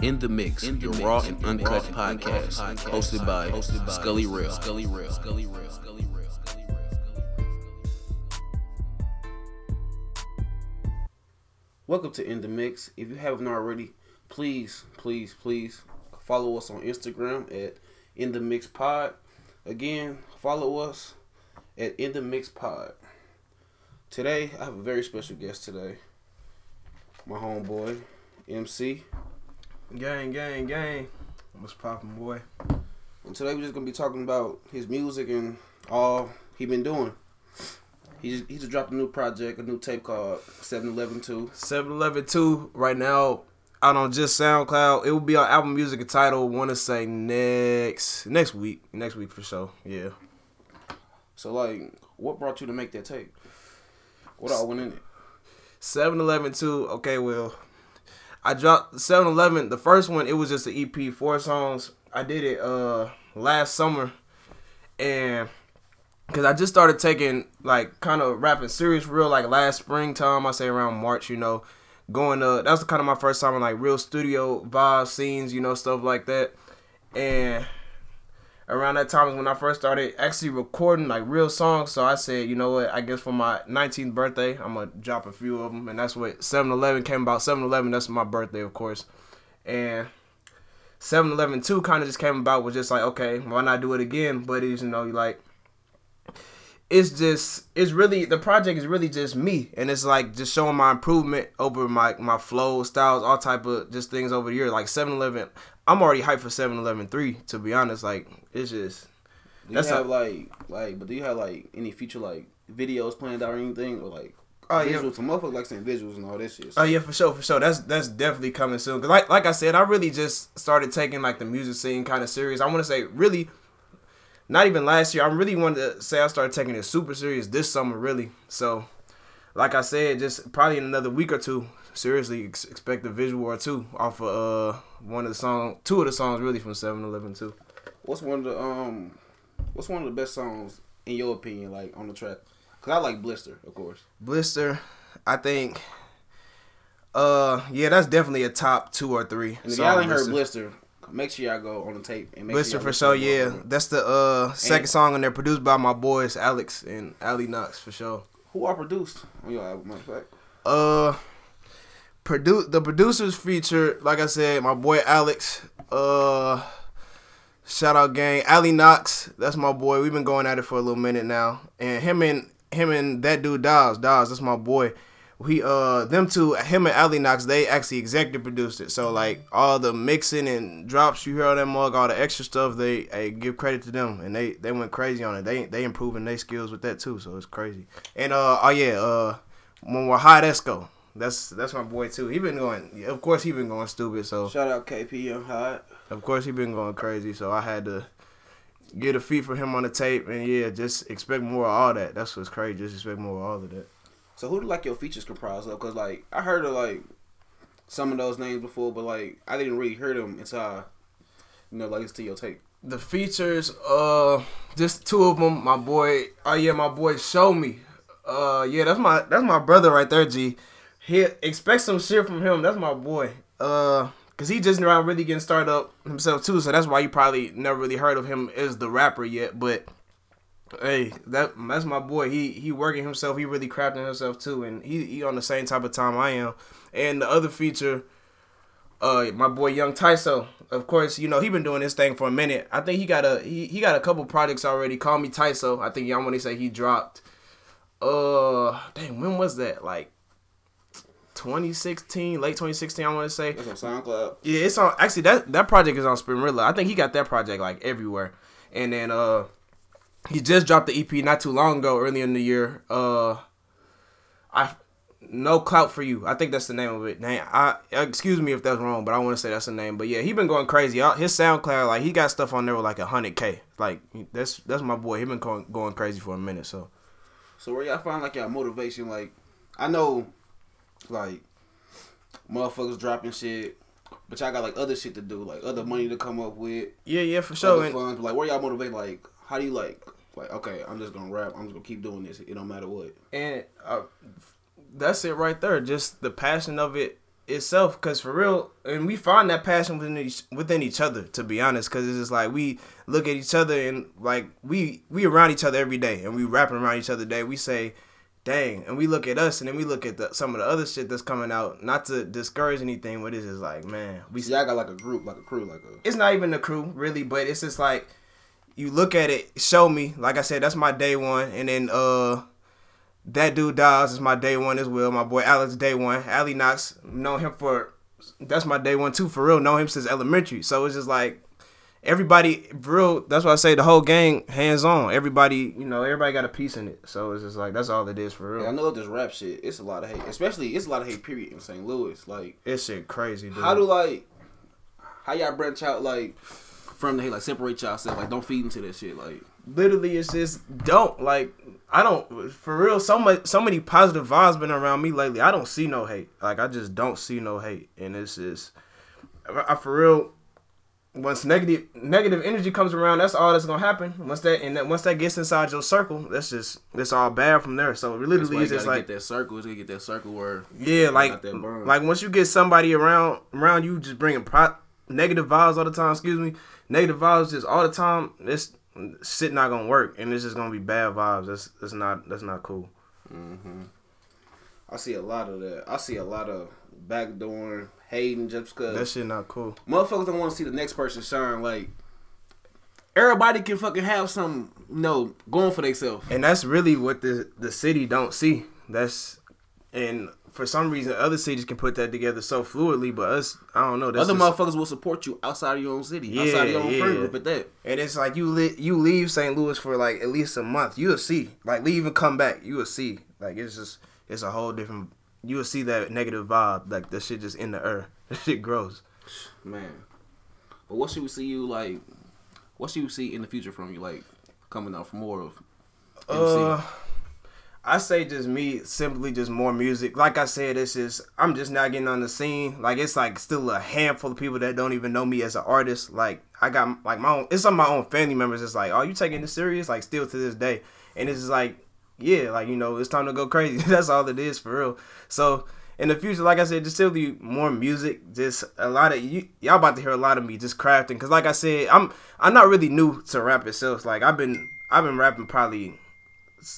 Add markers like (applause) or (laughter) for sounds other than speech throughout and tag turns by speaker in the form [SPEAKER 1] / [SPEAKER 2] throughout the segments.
[SPEAKER 1] In the Mix, In the your raw and uncut podcast, hosted by Scully Real. Scully Real. Scully Real. Scully Real. Welcome to In the Mix. If you haven't already, please, please, please follow us on Instagram at In the Mix Pod. Again, follow us at In the Mix Pod. Today, I have a very special guest today. My homeboy, MC.
[SPEAKER 2] Gang, gang, gang. What's poppin', boy?
[SPEAKER 1] And today we're just gonna be talking about his music and all he been doing. He just, he just dropped a new project, a new tape called 711 2.
[SPEAKER 2] 711 2 right now out on just SoundCloud. It will be on Apple Music and Tidal. Want to say next next week, next week for sure. Yeah.
[SPEAKER 1] So like, what brought you to make that tape? What all went in it?
[SPEAKER 2] 711 2. Okay, well, I dropped 7-Eleven. The first one, it was just an EP, four songs. I did it uh last summer, and because I just started taking like kind of rapping serious, real like last springtime. I say around March, you know, going that was kind of my first time in like real studio vibe scenes, you know, stuff like that, and around that time is when I first started actually recording like real songs. So I said, you know what? I guess for my 19th birthday, I'm gonna drop a few of them, and that's what 7-Eleven came about. 7-Eleven, that's my birthday, of course, and 7-Eleven two kind of just came about was just like, okay, why not do it again? But it's you know like. It's just it's really the project is really just me and it's like just showing my improvement over my my flow styles all type of just things over the year like 7-Eleven I'm already hyped for 7-Eleven 3 to be honest like it's just.
[SPEAKER 1] Do you have a, like like? But do you have like any future like videos planned out or anything or like?
[SPEAKER 2] Oh
[SPEAKER 1] visuals, yeah, some motherfuckers like saying visuals and all this shit.
[SPEAKER 2] So. Oh yeah, for sure, for sure. That's that's definitely coming soon. Cause like like I said, I really just started taking like the music scene kind of serious. I want to say really, not even last year. I really wanted to say I started taking it super serious this summer, really. So, like I said, just probably in another week or two, seriously ex- expect a visual or two off of uh one of the songs, two of the songs really from 7-Eleven too.
[SPEAKER 1] What's one of the um, what's one of the best songs in your opinion, like on the track? Cause I like Blister, of course.
[SPEAKER 2] Blister, I think. Uh, yeah, that's definitely a top two or three.
[SPEAKER 1] And if y'all ain't heard Blister, make sure y'all go on the tape and make
[SPEAKER 2] Blister
[SPEAKER 1] sure
[SPEAKER 2] for sure. Yeah, that's the uh second and, song on there, produced by my boys Alex and Ali Knox for sure.
[SPEAKER 1] Who are produced on your album? Matter of fact.
[SPEAKER 2] Uh, produce the producers feature, like I said, my boy Alex. Uh Shout out gang, Ali Knox. That's my boy. We've been going at it for a little minute now, and him and him and that dude Dawes, Dawes. That's my boy. We uh them two, him and Ali Knox, they actually executive produced it. So like all the mixing and drops you hear on that mug, all the extra stuff, they hey, give credit to them, and they they went crazy on it. They they improving their skills with that too, so it's crazy. And uh oh yeah, uh when we're hot Esco. That's that's my boy too. He been going, of course he been going stupid. So
[SPEAKER 1] shout out KP Young Hot.
[SPEAKER 2] Of course, he been going crazy, so I had to get a feed for him on the tape, and yeah, just expect more of all that. That's what's crazy. Just expect more of all of that.
[SPEAKER 1] So who do like your features comprise of? Cause like I heard of like some of those names before, but like I didn't really hear them until I, you know, like it's to your tape.
[SPEAKER 2] The features, uh, just two of them. My boy, oh yeah, my boy, show me. Uh, yeah, that's my that's my brother right there. G, he expect some shit from him. That's my boy. Uh, Cause he just around really getting started up himself too, so that's why you probably never really heard of him as the rapper yet. But hey, that that's my boy. He he working himself. He really crafting himself too, and he he on the same type of time I am. And the other feature, uh, my boy Young Tyso. Of course, you know he been doing this thing for a minute. I think he got a he, he got a couple projects already. Call me Tyso. I think y'all want to say he dropped. Uh, dang, when was that? Like 2016, late 2016, I want to say.
[SPEAKER 1] It's on SoundCloud.
[SPEAKER 2] Yeah, it's on. Actually, that that project is on Spinrilla. I think he got that project like everywhere. And then uh, he just dropped the EP not too long ago, early in the year. Uh, I no clout for you. I think that's the name of it. Name. I excuse me if that's wrong, but I want to say that's the name. But yeah, he been going crazy. His SoundCloud, like he got stuff on there with like a hundred k. Like that's that's my boy. He been going, going crazy for a minute. So.
[SPEAKER 1] So where y'all find like y'all motivation? Like I know like motherfuckers dropping shit. But y'all got like other shit to do, like other money to come up with.
[SPEAKER 2] Yeah, yeah, for sure.
[SPEAKER 1] Funds. Like where y'all motivate? Like how do you like? Like okay, I'm just gonna rap. I'm just gonna keep doing this. It don't matter what.
[SPEAKER 2] And uh, that's it right there. Just the passion of it itself because for real and we find that passion within each within each other to be honest because it's just like we look at each other and like we we around each other every day and we rapping around each other day we say dang and we look at us and then we look at the, some of the other shit that's coming out not to discourage anything but it's just like man we
[SPEAKER 1] See, I got like a group, like a crew, like a.
[SPEAKER 2] it's not even a crew really but it's just like you look at it show me like i said that's my day one and then uh that dude Dawes is my day one as well. My boy Alex day one. Ali Knox know him for that's my day one too for real. Know him since elementary. So it's just like everybody real. That's why I say the whole gang hands on. Everybody you know everybody got a piece in it. So it's just like that's all it is for
[SPEAKER 1] Yeah, I know this rap shit. It's a lot of hate, especially it's a lot of hate. Period in St. Louis. Like,
[SPEAKER 2] It's shit crazy, dude.
[SPEAKER 1] how do like, how y'all branch out like from the hate? Like, separate yourself. Like, don't feed into that shit. Like,
[SPEAKER 2] literally it's just don't like I don't for real so much so many positive vibes been around me lately. I don't see no hate. Like I just don't see no hate, and it's just I, I- for real. Once negative negative energy comes around, that's all that's gonna happen. Once that and that once that gets inside your circle, that's just that's all bad from there. So literally, it's just like
[SPEAKER 1] get that circle. It's gonna get that circle where
[SPEAKER 2] yeah, like like once you get somebody around around you, just bringing pro- negative vibes all the time. Excuse me, negative vibes just all the time. This shit not gonna work, and it's just gonna be bad vibes. That's that's not that's not cool. Mm-hmm.
[SPEAKER 1] I see a lot of that. I see a lot of backdooring, hating just because
[SPEAKER 2] That shit not cool.
[SPEAKER 1] motherfuckers don't want to see the next person shine. Like everybody can fucking have some, you know, going for themselves.
[SPEAKER 2] And that's really what the the city don't see. That's and for some reason other cities can put that together so fluidly, but us I don't know. That's
[SPEAKER 1] Other
[SPEAKER 2] just-
[SPEAKER 1] motherfuckers will support you outside of your own city,
[SPEAKER 2] Yeah,
[SPEAKER 1] outside of your own
[SPEAKER 2] yeah.
[SPEAKER 1] friend group. At that,
[SPEAKER 2] And it's like you li- you leave St. Louis for like at least a month, you'll see. Like leave and come back, you will see. Like it's just it's a whole different. You will see that negative vibe. Like that shit just in the air. (laughs) That shit grows.
[SPEAKER 1] man. But what should we see you like? What should we see in the future from you? Like coming out for more of MC?
[SPEAKER 2] Uh, I say just me, simply just more music. Like I said, it's just I'm just not getting on the scene. Like it's like still a handful of people that don't even know me as an artist. Like I got like my own. It's of my own family members. It's like, are you taking this serious? Like still to this day, and it's just like, yeah, like you know, it's time to go crazy. (laughs) That's all it is for real. So in the future, like I said, just still be more music. Just a lot of you, y'all about to hear a lot of me just crafting. Cause like I said, I'm I'm not really new to rap itself. Like I've been I've been rapping probably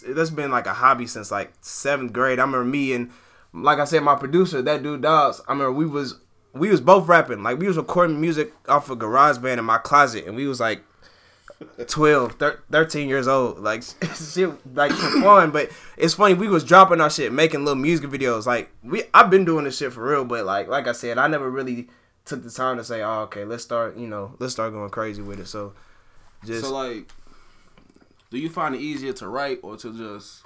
[SPEAKER 2] that's been like a hobby since like seventh grade. I remember me and like I said, my producer, that dude Dogs. I remember we was we was both rapping. Like we was recording music off of GarageBand in my closet, and we was like 12, thir- 13 years old. Like (laughs) shit, like for fun. But it's funny. We was dropping our shit, making little music videos. Like we, I've been doing this shit for real. But like, like I said, I never really took the time to say, oh, okay, let's start. You know, let's start going crazy with it. So just
[SPEAKER 1] so like, do you find it easier to write or to just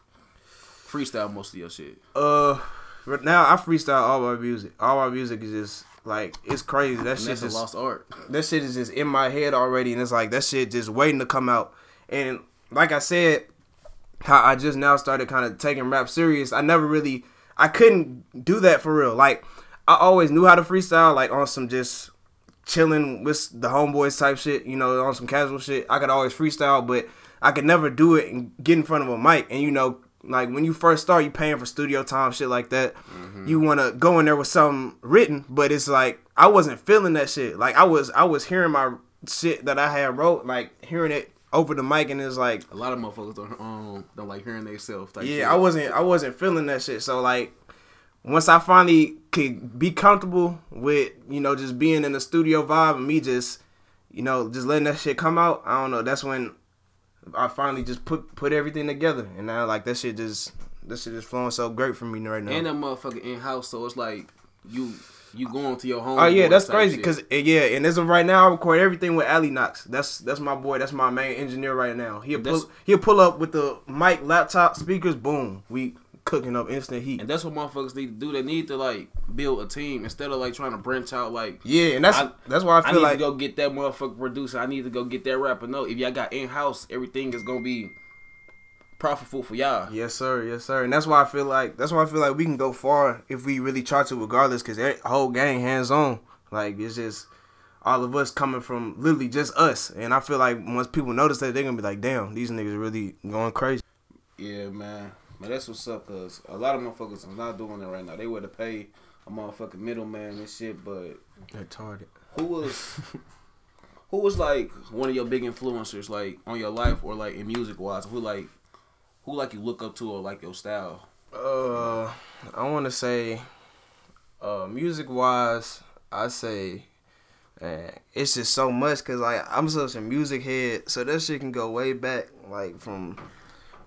[SPEAKER 1] freestyle most of your shit?
[SPEAKER 2] Uh, right now I freestyle all my music. All my music is just like it's crazy. That shit
[SPEAKER 1] that's
[SPEAKER 2] just
[SPEAKER 1] lost art.
[SPEAKER 2] that shit is just in my head already, and it's like that shit just waiting to come out. And like I said, how I just now started kind of taking rap serious. I never really, I couldn't do that for real. Like I always knew how to freestyle, like on some just chilling with the homeboys type shit, you know, on some casual shit. I could always freestyle, but I could never do it and get in front of a mic. And you know, like when you first start, you paying for studio time, shit like that. You want to go in there with something written, but it's like I wasn't feeling that shit. Like I was, I was hearing my shit that I had wrote, like hearing it over the mic, and it's like
[SPEAKER 1] A lot of motherfuckers don't um don't like hearing themselves.
[SPEAKER 2] Yeah,
[SPEAKER 1] shit.
[SPEAKER 2] I wasn't I wasn't feeling that shit. So like once I finally could be comfortable with, you know, just being in the studio vibe and me just, you know, just letting that shit come out, I don't know, that's when I finally just put put everything together. And now like that shit just that shit is flowing so great for me right now.
[SPEAKER 1] and that motherfucker in house, so it's like you you going to your home.
[SPEAKER 2] Oh yeah, that's crazy. Cause uh, yeah, and as of right now, I record everything with Ali Knox. That's that's my boy. That's my main engineer right now. He'll
[SPEAKER 1] That's-
[SPEAKER 2] pull he'll pull up with the mic, laptop, speakers, boom. We cooking up instant heat.
[SPEAKER 1] and that's what motherfuckers need to do. They need to like build a team instead of like trying to branch out. Like
[SPEAKER 2] Yeah, and that's
[SPEAKER 1] I-
[SPEAKER 2] that's why I
[SPEAKER 1] I,
[SPEAKER 2] feel
[SPEAKER 1] need
[SPEAKER 2] like
[SPEAKER 1] to go get that motherfucker producer. I need to go get that rapper. No, if y'all got in house, everything is gonna be profitable for y'all.
[SPEAKER 2] Yes, sir. Yes, sir. And that's why I feel like that's why I feel like we can go far if we really try to, regardless. Because that whole gang hands on. Like it's just all of us coming from literally just us. And I feel like once people notice that, they're gonna be like, "Damn, these niggas really going crazy."
[SPEAKER 1] Yeah, man. But that's what's up, cause a lot of motherfuckers is not doing it right now. They would have paid a motherfucking middleman and shit, but
[SPEAKER 2] Retarded.
[SPEAKER 1] who was (laughs) who was like one of your big influencers like on your life or like in music wise? Who like who like you look up to or like your style?
[SPEAKER 2] Uh, I want to say, uh, music wise, I say, man, it's just so much because like I'm such a music head, so that shit can go way back, like from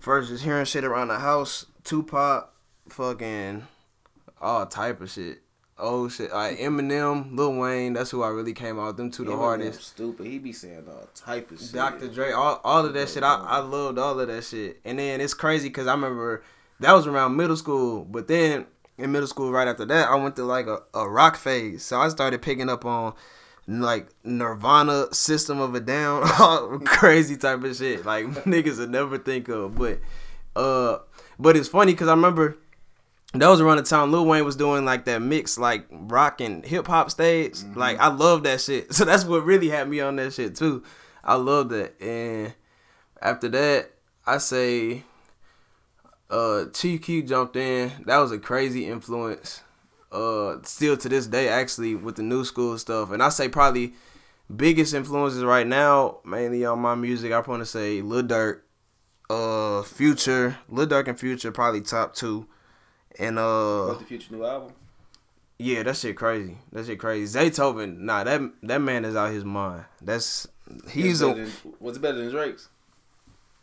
[SPEAKER 2] first just hearing shit around the house, Tupac, fucking all type of shit. Oh shit, like Eminem, Lil Wayne, that's who I really came out them two the
[SPEAKER 1] Eminem
[SPEAKER 2] hardest.
[SPEAKER 1] Stupid. He be saying all type of shit.
[SPEAKER 2] Dr. Dre, all, all of that shit. I, I loved all of that shit. And then it's crazy because I remember that was around middle school. But then in middle school, right after that, I went to like a, a rock phase. So I started picking up on like Nirvana, System of a Down, (laughs) all crazy type of shit. Like (laughs) niggas would never think of. But uh, but it's funny because I remember that was around the time Lil Wayne was doing like that mix, like rock and hip hop stage. Like I love that shit. (laughs) So that's what really had me on that shit too. I love that. And after that, I say uh Keef jumped in. That was a crazy influence. Uh still to this day actually with the new school stuff. And I say probably biggest influences right now, mainly on my music, I want to say Lil Durk, uh Future, Lil Durk and Future probably top two. And uh
[SPEAKER 1] What's the future new album?
[SPEAKER 2] yeah, that shit crazy. That shit crazy. Zaytoven, nah, that that man is out his mind. That's he's a
[SPEAKER 1] than, what's better than Drake's?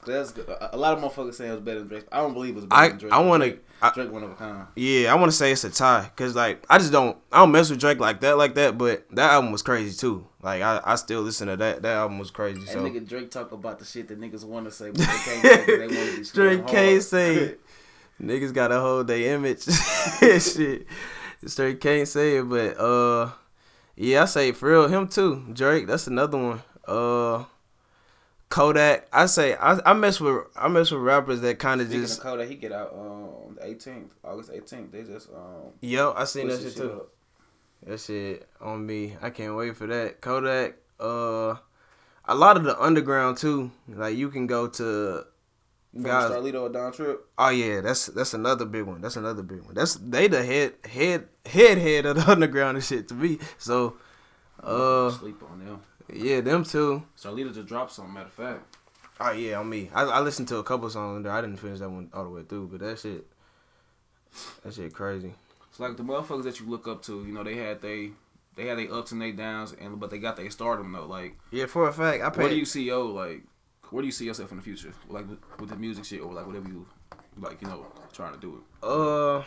[SPEAKER 1] That's good. A lot of motherfuckers say it was better than Drake. I don't believe it was better
[SPEAKER 2] I
[SPEAKER 1] than Drake.
[SPEAKER 2] I want to
[SPEAKER 1] Drake one of a kind.
[SPEAKER 2] yeah, I want to say it's a tie cuz like I just don't I don't mess with Drake like that like that, but that album was crazy too. Like I, I still listen to that. That album was crazy.
[SPEAKER 1] And
[SPEAKER 2] So
[SPEAKER 1] nigga Drake talk about the shit that niggas want to say, but they (laughs) can't say 'cause they want to be
[SPEAKER 2] Drake can't say it. (laughs) niggas got to hold their image. (laughs) shit. Straight can't say it, but uh yeah, I say for real him too. Drake, that's another one. Uh Kodak, I say I, I mess with I mess with rappers that kind of just
[SPEAKER 1] Kodak, he get out um the 18th, August 18th. They just um
[SPEAKER 2] yo, I seen that shit too.
[SPEAKER 1] up.
[SPEAKER 2] That shit on me. I can't wait for that. Kodak, uh, a lot of the underground too. Like you can go to
[SPEAKER 1] From
[SPEAKER 2] guys.
[SPEAKER 1] Starlito or Don Trip.
[SPEAKER 2] Oh yeah, that's that's another big one. That's another big one. That's they the head head head head of the (laughs) underground and shit to me. So, uh,
[SPEAKER 1] sleep on them.
[SPEAKER 2] Yeah, them two.
[SPEAKER 1] Starlito just dropped something. Matter of fact,
[SPEAKER 2] Oh yeah, on me. I, I listened to a couple songs there. I didn't finish that one all the way through, but that shit, that shit crazy.
[SPEAKER 1] it's like the motherfuckers that you look up to. You know, they had they they had their ups and their downs, and but they got their stardom though. Like,
[SPEAKER 2] Yeah, for a fact, I
[SPEAKER 1] where do you see yo like? Where do you see yourself in the future? Like with, with the music shit or like whatever you like, you know, trying to do it.
[SPEAKER 2] Uh,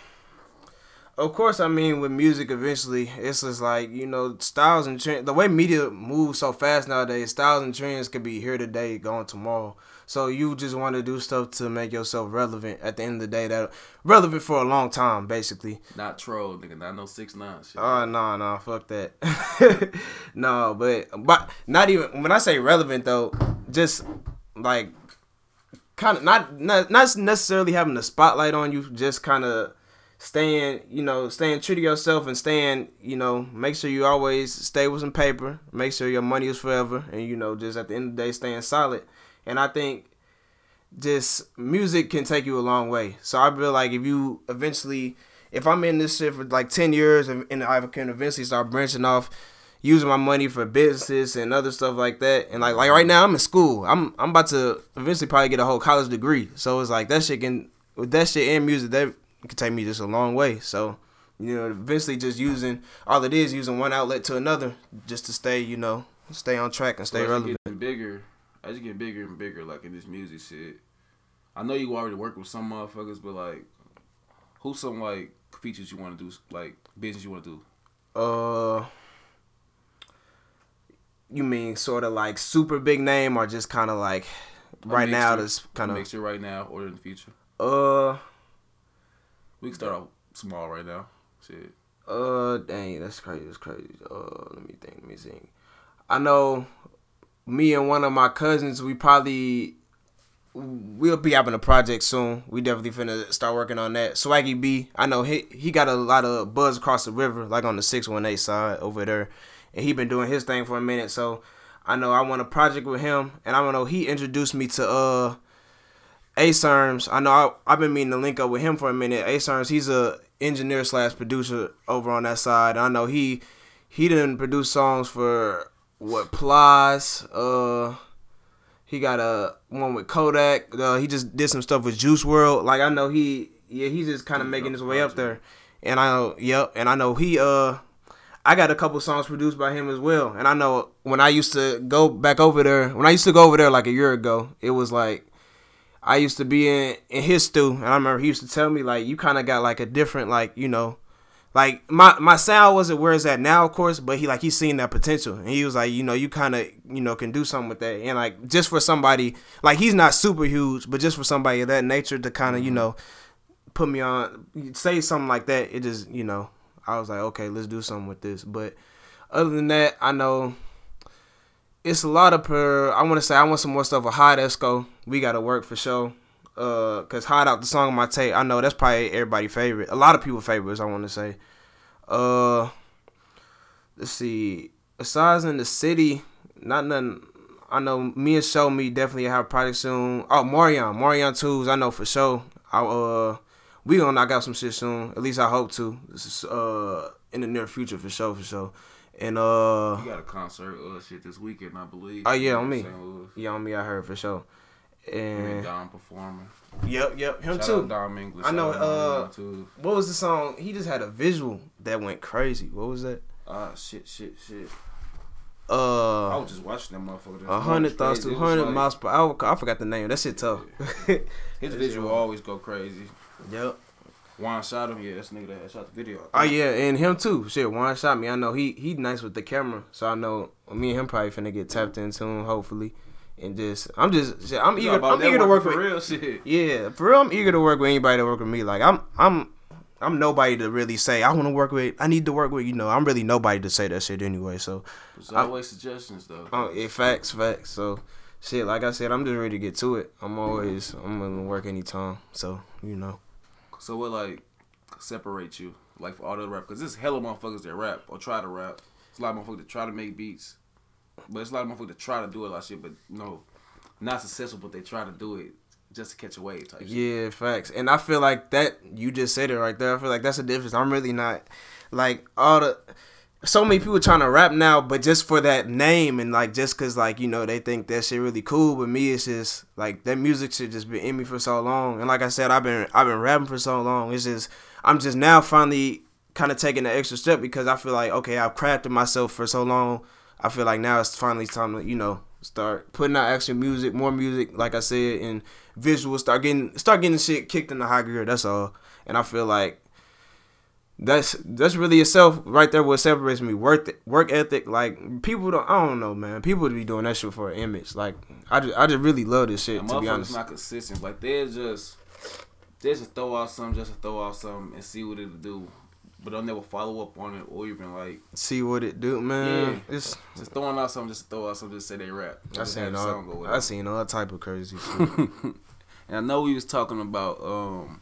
[SPEAKER 2] of course, I mean with music, eventually it's just like you know styles and trends. The way media moves so fast nowadays, styles and trends could be here today, gone tomorrow. So you just want to do stuff to make yourself relevant. At the end of the day, that relevant for a long time, basically.
[SPEAKER 1] Not troll, nigga. Not no six nine shit.
[SPEAKER 2] Oh no, no, fuck that. (laughs) no, but but not even when I say relevant though, just like kind of not not not necessarily having the spotlight on you, just kind of staying, you know, staying true to yourself and staying, you know, make sure you always stay with some paper, make sure your money is forever, and you know, just at the end of the day, staying solid. And I think just music can take you a long way. So I feel like if you eventually, if I'm in this shit for like ten years and, and I can eventually start branching off, using my money for businesses and other stuff like that, and like like right now I'm in school. I'm I'm about to eventually probably get a whole college degree. So it's like that shit can with that shit and music that can take me just a long way. So you know, eventually just using all it is using one outlet to another just to stay, you know, stay on track and
[SPEAKER 1] So
[SPEAKER 2] stay
[SPEAKER 1] as you
[SPEAKER 2] relevant.
[SPEAKER 1] getting bigger, as you get bigger and bigger, like in this music shit. I know you already work with some motherfuckers, but like, who's some like features you want to do, like business you want to do?
[SPEAKER 2] Uh, you mean sort of like super big name or just kind of like right now? That's kind of
[SPEAKER 1] mixture right now or in the future.
[SPEAKER 2] uh
[SPEAKER 1] We can start off small right now. Shit.
[SPEAKER 2] uh dang that's crazy. That's crazy. Uh, let me think. Let me think. I know me and one of my cousins. We probably we'll be having a project soon. We definitely finna start working on that. Swaggy B, I know he he got a lot of buzz across the river, like on the six one eight side over there, and he been doing his thing for a minute. So I know I want a project with him, and I don't know he introduced me to uh Ace Arms, I know I, have been meaning to link up with him for a minute. Ace Arms, he's a engineer slash producer over on that side. I know he he didn't produce songs for what Plies. Uh, he got a one with Kodak. Uh, he just did some stuff with Juice WRLD. Like I know he yeah he's just kind of making his way up there. And I know yep, and I know he uh I got a couple songs produced by him as well. And I know when I used to go back over there, when I used to go over there like a year ago, it was like I used to be in in his stew, and I remember he used to tell me like you kind of got like a different like you know, like my my sound wasn't where it's at now, of course, but he like he's seen that potential, and he was like you know you kind of you know can do something with that, and like just for somebody like he's not super huge, but just for somebody of that nature to kind of you mm-hmm. know put me on say something like that, it just you know I was like okay let's do something with this, but other than that I know it's a lot of per. I want to say I want some more stuff with Hot Esco. We got to work for sure. Uh, cause Hot Out the song on my tape. I know that's probably everybody favorite. A lot of people favorites. I want to say. Uh, let's see. Besides in the city, not nothing. I know me and Show Me definitely have a project soon. Oh, Marion, Marion twos. I know for sure. I uh, we gonna knock out some shit soon. At least I hope to. This is uh in the near future for sure, for sure. And uh,
[SPEAKER 1] you got a concert uh shit this weekend, I believe.
[SPEAKER 2] Oh yeah, on me. Yeah, on me. I heard for sure. And
[SPEAKER 1] Dom performing.
[SPEAKER 2] Yep, yep, him
[SPEAKER 1] Shout
[SPEAKER 2] too.
[SPEAKER 1] Dom English.
[SPEAKER 2] I know. Uh, what was the song? He just had a visual that went crazy. What was that?
[SPEAKER 1] Ah, uh, shit, shit, shit.
[SPEAKER 2] Uh,
[SPEAKER 1] I was just watching that motherfucker.
[SPEAKER 2] A hundred thoughts to hundred like, miles per hour. I forgot the name. That shit tough. (laughs)
[SPEAKER 1] His visual always go crazy.
[SPEAKER 2] Yep.
[SPEAKER 1] Juan shot him. Yeah, that's nigga that shot the video.
[SPEAKER 2] Oh yeah, and him too. Shit, Juan shot me. I know he he nice with the camera, so I know me and him probably finna get tapped into him hopefully. And just, I'm just, shit, I'm eager. I'm eager to work
[SPEAKER 1] for
[SPEAKER 2] with
[SPEAKER 1] real shit.
[SPEAKER 2] Yeah, for real, I'm eager to work with anybody to work with me. Like I'm, I'm, I'm nobody to really say I want to work with. I need to work with. You know, I'm really nobody to say that shit anyway. So,
[SPEAKER 1] there's always I, suggestions though.
[SPEAKER 2] Oh, yeah, facts, facts. So, shit, like I said, I'm just ready to get to it. I'm always, I'm gonna work anytime. So, you know.
[SPEAKER 1] So what like separate you, like for all the rap, because there's hella motherfuckers that rap or try to rap. It's a lot of motherfuckers that try to make beats, but it's a lot of motherfuckers that try to do a lot of shit, but no, not successful, but they try to do it just to catch a wave type.
[SPEAKER 2] Yeah, shit. facts. And I feel like that you just said it right there. I feel like that's the difference. I'm really not like all the so many people trying to rap now, but just for that name and like just cause like you know they think that shit really cool. But me, it's just like that music shit just been in me for so long. And like I said, I've been I've been rapping for so long. It's just I'm just now finally kind of taking the extra step because I feel like okay, I've crafted myself for so long. I feel like now it's finally time to you know start putting out extra music, more music, like I said, and visuals. Start getting start getting shit kicked in the high gear. That's all. And I feel like that's that's really itself right there. What separates me work work ethic. Like people don't. I don't know, man. People would be doing that shit for an image. Like I just I just really love this shit. to be honest,
[SPEAKER 1] not consistent. Like they're just they just throw out something just to throw out something and see what it'll do. But they'll never follow up on it or even like
[SPEAKER 2] see what it do, man.
[SPEAKER 1] Yeah, it's just throwing out something just throw out something just say they rap.
[SPEAKER 2] I seen all I seen all type of crazy (laughs) shit.
[SPEAKER 1] and I know we was talking about um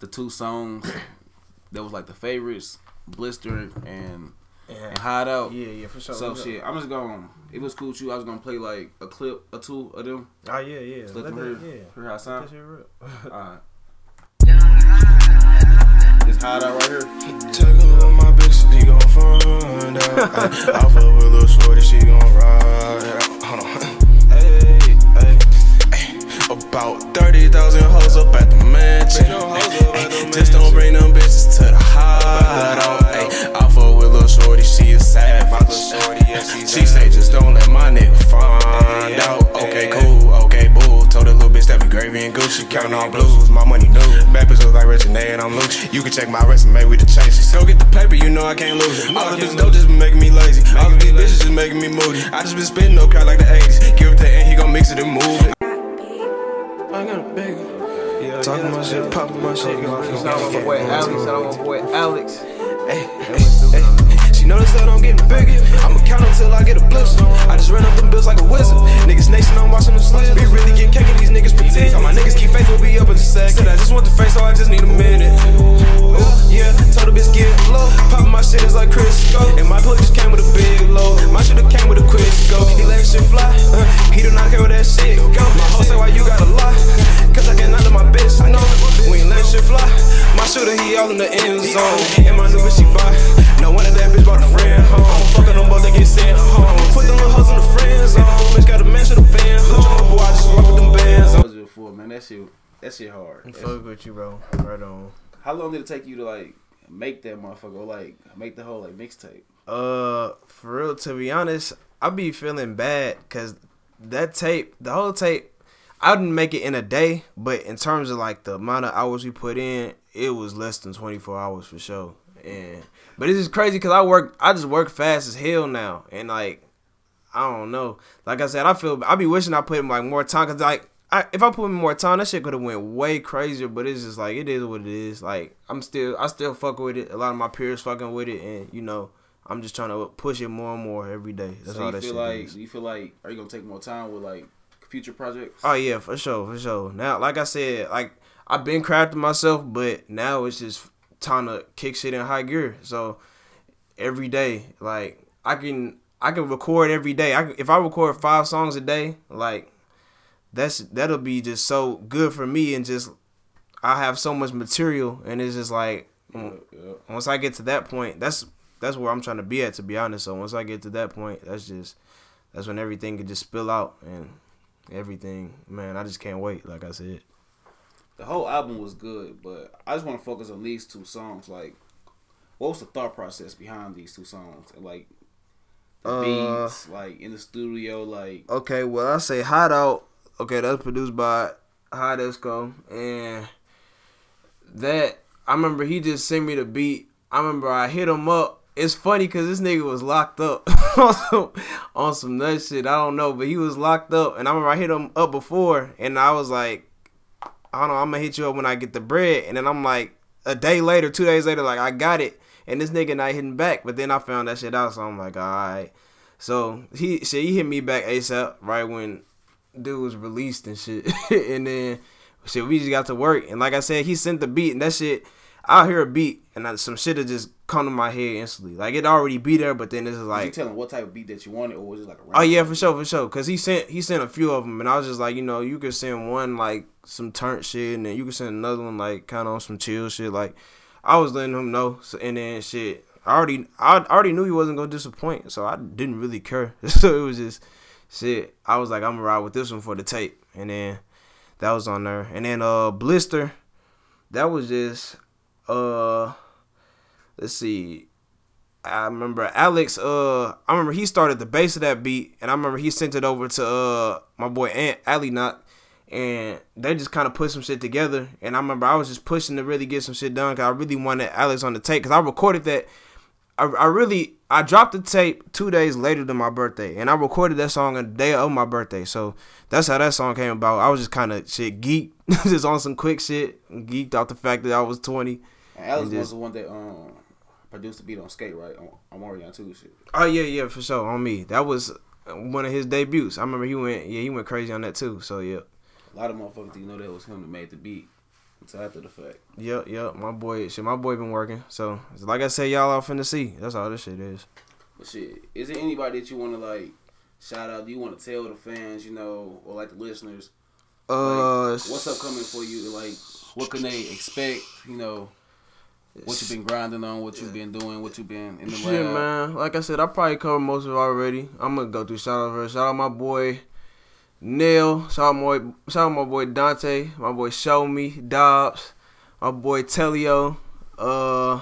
[SPEAKER 1] the two songs that was like the favorites, Blister and yeah. and Hide Out.
[SPEAKER 2] Yeah, yeah, for sure.
[SPEAKER 1] So shit, I'm just going. If it was cool with you, I was gonna play like a clip or two of them.
[SPEAKER 2] Oh yeah, yeah.
[SPEAKER 1] Let, them hear, yeah. hear how I sound. Alright. It's hot out right here. Check on my bitch, she gon' find out. (laughs) I fuck with little shorty, she gon' ride. Hold on. Hey, hey, hey. About 30,000 hoes up at the mansion. Ay, just don't bring them bitches to the hideout. Ay, I fuck with little shorty, she a savage. She say just don't let my nigga find out. Okay, cool, okay. Told a little bitch that be gravy and Gucci. Counting all blues, my money new. Bad bitch look like Reggie and I'm loose. You can check my resume with the changes. Go get the paper, you know I can't lose it. All of this dope just been making me lazy. All of these bitches just making me moody. I just been spitting no crowd like the 80s. Give it to and he gon' mix it and move it. I got a big Talking my shit, popping my shit.
[SPEAKER 2] Shout out my boy Alex. Shout out my boy Alex.
[SPEAKER 1] Hey, hey, hey Notice that I'm getting bigger. I'ma count until I get a blizzard. I just ran up them bills like a wizard. Niggas nation, I'm watching them slip. Be really getting cake and these niggas pretend. All my niggas keep faith, we'll be up in a second. Said I just want the face, so I just need a minute. Ooh, yeah, told the bitch get low. Pop my shit is like Crisco. And my plug just came with a big low. My shit came with a Crisco. He let shit fly. Uh, he do not care where that shit go. My whole say why you
[SPEAKER 3] gotta lie. Cause I get none of my bitch. I know. We ain't let shit fly. My shooter, he all
[SPEAKER 2] in the end zone. And my
[SPEAKER 3] bitch brought a friend home. Fucking them both, they get sent home. Put them little hoes in the friend zone. Bitch
[SPEAKER 1] got a man, should've been home. Boy, I just walk with them bands. Before, man, that shit, that
[SPEAKER 2] shit
[SPEAKER 1] hard.
[SPEAKER 2] Fuck with you, bro. Right on.
[SPEAKER 1] How long did it take you to like make that motherfucker, like make the whole like mixtape?
[SPEAKER 2] Uh, for real, to be honest, I be feeling bad because that tape, the whole tape, I didn't make it in a day, but in terms of like the amount of hours we put in, it was less than 24 hours for sure. And but it's just crazy because I work, I just work fast as hell now, and like I don't know. Like I said, I feel I be wishing I put in like more time because like I, if I put in more time, that shit could have went way crazier. But it's just like it is what it is. Like I'm still I still fuck with it. A lot of my peers fucking with it, and you know I'm just trying to push it more and more every day. That's
[SPEAKER 1] so
[SPEAKER 2] all
[SPEAKER 1] you
[SPEAKER 2] that
[SPEAKER 1] feel
[SPEAKER 2] shit
[SPEAKER 1] like
[SPEAKER 2] is.
[SPEAKER 1] you feel like are you gonna take more time with like future projects?
[SPEAKER 2] Oh yeah, for sure, for sure. Now, like I said, like I've been crafting myself, but now it's just time to kick shit in high gear. So every day, like I can, I can record every day. I can, if I record five songs a day, like that's that'll be just so good for me, and just I have so much material, and it's just like
[SPEAKER 1] yeah, yeah.
[SPEAKER 2] once I get to that point, that's that's where I'm trying to be at, to be honest. So once I get to that point, that's just that's when everything can just spill out and everything. Man, I just can't wait. Like I said,
[SPEAKER 1] The whole album was good, but I just want to focus on these two songs. Like, what was the thought process behind these two songs? Like the
[SPEAKER 2] Uh,
[SPEAKER 1] beats, like in the studio, like
[SPEAKER 2] okay, well I say Hot Out. Okay, that's produced by Hot Esco, and that I remember he just sent me the beat. I remember I hit him up. It's funny because this nigga was locked up (laughs) on some, on some nut shit. I don't know, but he was locked up, and I remember I hit him up before, and I was like, "Hold on, I'm gonna hit you up when I get the bread." And then I'm like, a day later, two days later, like I got it, and this nigga not hitting back. But then I found that shit out, so I'm like, all right. So he shit, he hit me back ASAP right when dude was released and shit, (laughs) and then shit we just got to work. And like I said, he sent the beat, and that shit. I'll hear a beat, and I, some shit will just come to my head instantly. Like it already be there, but then it's
[SPEAKER 1] was you
[SPEAKER 2] like,
[SPEAKER 1] telling what type of beat that you wanted, or was it like a
[SPEAKER 2] oh yeah, for sure, for sure. Cause he sent he sent a few of them, and I was just like, you know, you could send one like some turnt shit, and then you could send another one like kind of on some chill shit. Like I was letting him know, so, and then shit. I already I already knew he wasn't gonna disappoint, so I didn't really care. (laughs) so it was just shit. I was like, I'm gonna ride with this one for the tape, and then that was on there. And then uh blister, that was just uh let's see. I remember Alex. Uh, I remember he started the bass of that beat, and I remember he sent it over to uh my boy Ant Ali Knock, and they just kind of put some shit together. And I remember I was just pushing to really get some shit done because I really wanted Alex on the tape because I recorded that. I, I really I dropped the tape two days later than my birthday, and I recorded that song on the day of my birthday. So that's how that song came about. I was just kind of shit geeked, (laughs) just on some quick shit, geeked out the fact that I was twenty.
[SPEAKER 1] And Alex was the one that um produced the beat on Skate, right? On, on Mario too, shit.
[SPEAKER 2] Oh yeah, yeah, for sure. On me, that was one of his debuts. I remember he went, yeah, he went crazy on that too. So yeah,
[SPEAKER 1] A lot of motherfuckers didn't know that was him that made the beat until after the fact.
[SPEAKER 2] yep, yep. My boy, shit, my boy been working. So like I said, y'all off in the sea. That's all this shit is.
[SPEAKER 1] But shit, is there anybody that you want to like shout out? Do you want to tell the fans, you know, or like the listeners,
[SPEAKER 2] Uh,
[SPEAKER 1] what's upcoming for you? Like, what can they expect? You know, what you've been grinding on, what you've been doing, what you've been in the
[SPEAKER 2] Shit,
[SPEAKER 1] lab.
[SPEAKER 2] man. Like I said, I probably covered most of it already. I'm gonna go through shout out first. Shout out my boy Neil. Shout out my shout out my boy Dante. My boy Show Me Dobbs. My boy Telio. Uh,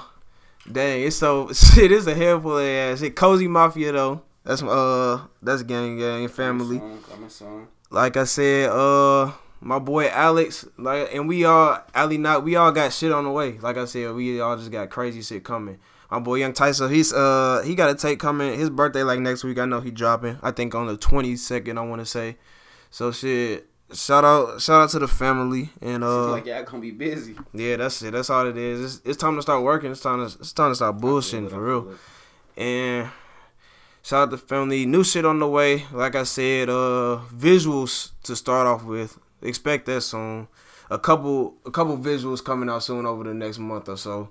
[SPEAKER 2] dang, it's so (laughs) shit. It's a handful of ass shit. Cozy Mafia though. That's uh, that's gang gang family.
[SPEAKER 1] Coming soon.
[SPEAKER 2] Like I said, uh, my boy Alex, like, and we all, Ali, not, we all got shit on the way. Like I said, we all just got crazy shit coming. My boy Young Tyson, he's uh, he got a tape coming. His birthday like next week. I know he dropping. I think on the twenty second. I want to say. So shit. Shout out, shout out to the family and uh,
[SPEAKER 1] like y'all gonna be busy.
[SPEAKER 2] yeah, that's it. That's all it is. It's, it's time to start working. It's time to, it's time to start bullshitting for real. And shout out to the family. New shit on the way. Like I said, uh visuals to start off with. Expect that soon. A couple a couple visuals coming out soon over the next month or so.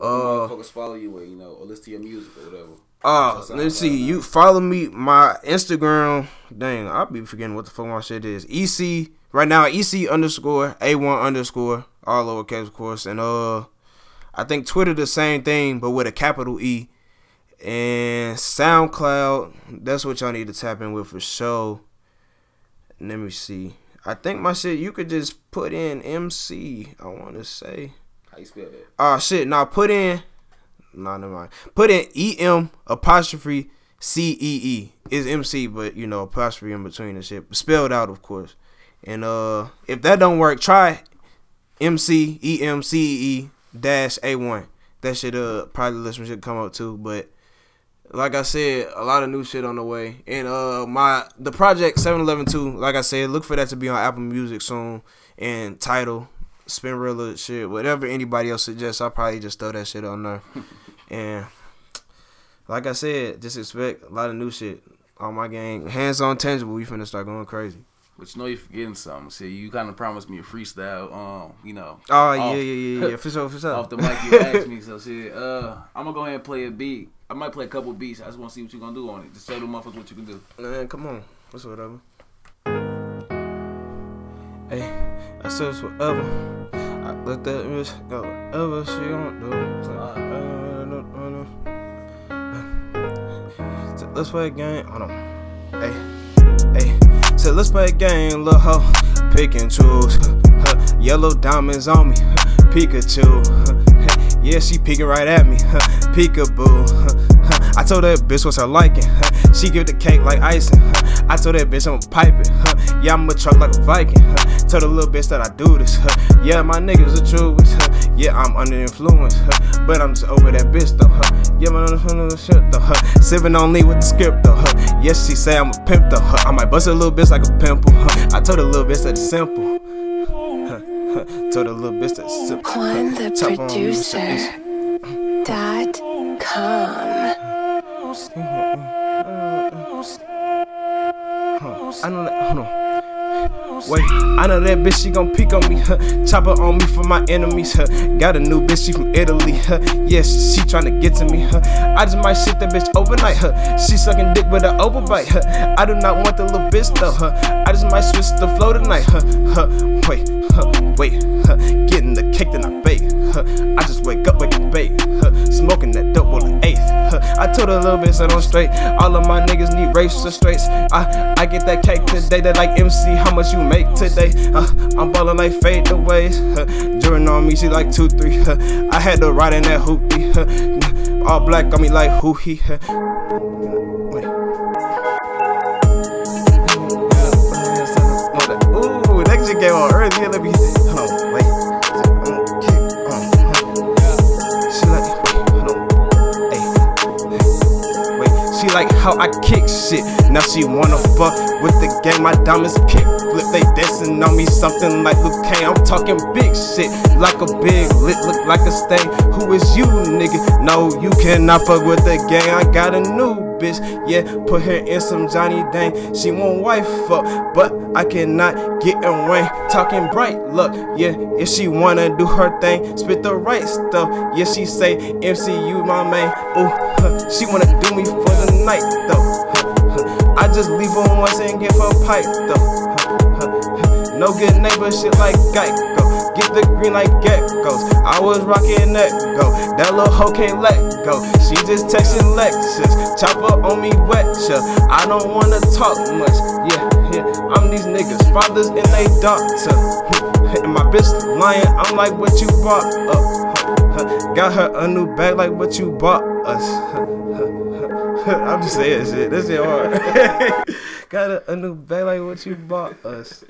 [SPEAKER 1] Uh, motherfuckers follow you, or you know, or listen to your music or whatever.
[SPEAKER 2] uh
[SPEAKER 1] So
[SPEAKER 2] let's see. You follow me my Instagram. Dang, I'll be forgetting what the fuck my shit is. EC right now EC underscore A1 underscore all lowercase of course. And uh I think Twitter the same thing but with a capital E. And SoundCloud, that's what y'all need to tap in with for sure. Let me see. I think my shit you could just put in MC. I want to say.
[SPEAKER 1] How you spell that?
[SPEAKER 2] Oh shit! Now put in. Nah, never mind. Put in E M apostrophe C E E is MC, but you know apostrophe in between and shit, spelled out of course. And uh, if that don't work, try M C E M C E dash A one. That shit uh probably listen should come up too, but like I said, a lot of new shit on the way. And uh my the project 711 like I said, look for that to be on Apple Music soon and Tidal spin Spinrilla shit, whatever anybody else suggests, I'll probably just throw that shit on there. (laughs) and like I said, just expect a lot of new shit on my gang. Hands on tangible, we finna start going crazy.
[SPEAKER 4] But you know you're forgetting something. See, you kind of promised me a freestyle. Um, you know.
[SPEAKER 2] Oh off, yeah, yeah, yeah, yeah, for sure, for sure.
[SPEAKER 4] Off the mic, you (laughs) asked me, so shit. Uh, I'm gonna go ahead and play a beat. I might play a couple beats. I just want to see what you're gonna do on it. Just show the motherfuckers what you can do.
[SPEAKER 2] Man, come on. What's whatever. Hey, I said whatever. I let that bitch go whatever she gon' do. So let's play a game. Hold on. Hey, hey. So let's play a game, little hoe. Pick and choose. Yellow diamonds on me. Pikachu. Yeah, she peeking right at me. Peekaboo. I told that bitch what's her liking. She give the cake like icing. I told that bitch I'm it. Yeah, I'm a truck like a Viking. Told a little bitch that I do this. Yeah, my niggas are true. Yeah, I'm under influence. But I'm just over that bitch though. Yeah, man, on the hunter shit though. Sipping on lean with the script though. Yes, she say I'm a pimp though. I might bust a little bitch like a pimple. I told a little bitch that it's simple. Told a little bitch that it's simple.
[SPEAKER 5] Quan the producer. Dot com.
[SPEAKER 2] I know that. Hold on. Wait, I know that bitch, she gon' peek on me, huh? Chopper on me for my enemies, huh? Got a new bitch, she from Italy, huh? Yes, she tryna get to me, huh? I just might shit that bitch overnight, huh? She sucking dick with an overbite, huh? I do not want the little bitch though, huh? I just might switch the flow tonight, huh? Huh? Wait, huh? Wait, huh? Getting the cake then I bake, huh? I just wake up, wake up, bake, huh? Smoking that dope? I told a little bit, set on straight. All of my niggas need race or straights. I I get that cake today, that like MC, how much you make today? Uh, I'm ballin' like fade away. Uh, During on me, she like two, three. Uh, I had to ride in that hoopty. Uh, all black on me like who he. Uh. Ooh, that came on early. Let me. Hold on, wait. How I kick shit. Now she wanna fuck with the game. My diamonds kick flip. They dancing on me something like Luke Kane. I'm talking big shit like a big lit, look like a stain. Who is you, nigga? No, you cannot fuck with the gang. I got a new bitch. Yeah, put her in some Johnny Dang. She won't wife up, but I cannot get in rain. Talking bright, look, yeah. If she wanna do her thing, spit the right stuff. Yeah, she say MCU my man. Ooh, huh, she wanna do me for the night though. I just leave her once and give her pipe though. No good neighbor shit like Geico. Get the green like geckos. I was rocking that go. That little hoe can't let go. She just texting Lexus. Chopper on me wet. I don't wanna talk much. Yeah, yeah. I'm these niggas, fathers and they doctor. (laughs) And my bitch lying, I'm like, what you bought up? (laughs) Got her a new bag like what you bought us. (laughs) I'm just saying shit. This shit hard. (laughs) Got a, a new bag like what you bought us.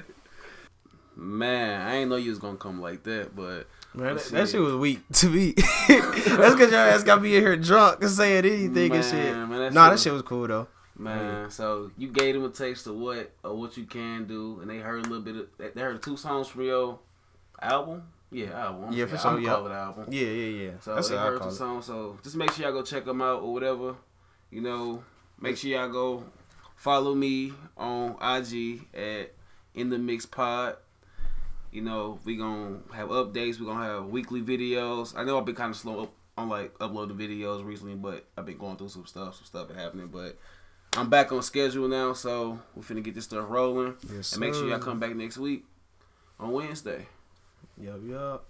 [SPEAKER 1] Man, I ain't know you was gonna come like that, but
[SPEAKER 2] Man, that, that shit was weak to me. (laughs) that's because your ass got me in here drunk and saying anything and
[SPEAKER 1] Man,
[SPEAKER 2] shit.
[SPEAKER 1] man, that
[SPEAKER 2] nah,
[SPEAKER 1] shit
[SPEAKER 2] that
[SPEAKER 1] was-
[SPEAKER 2] shit was cool though.
[SPEAKER 1] Man, so you gave them a taste of what of what you can do, and they heard a little bit of they heard two songs from your album. Yeah, album.
[SPEAKER 2] Yeah, for sure,
[SPEAKER 1] I'm
[SPEAKER 2] yeah.
[SPEAKER 1] call it album.
[SPEAKER 2] Yeah, yeah, yeah.
[SPEAKER 1] So
[SPEAKER 2] that's
[SPEAKER 1] they heard the
[SPEAKER 2] it.
[SPEAKER 1] song. So just make sure y'all go check them out or whatever. You know, make sure y'all go follow me on IG at In the Mix Pod. You know, we gonna have updates. We gonna have weekly videos. I know I've been kind of slow up on like uploading videos recently, but I've been going through some stuff. Some stuff happening, but I'm back on schedule now. So we're finna get this stuff rolling.
[SPEAKER 2] Yes,
[SPEAKER 1] and make sure y'all come back next week on Wednesday.
[SPEAKER 2] Yup, yup.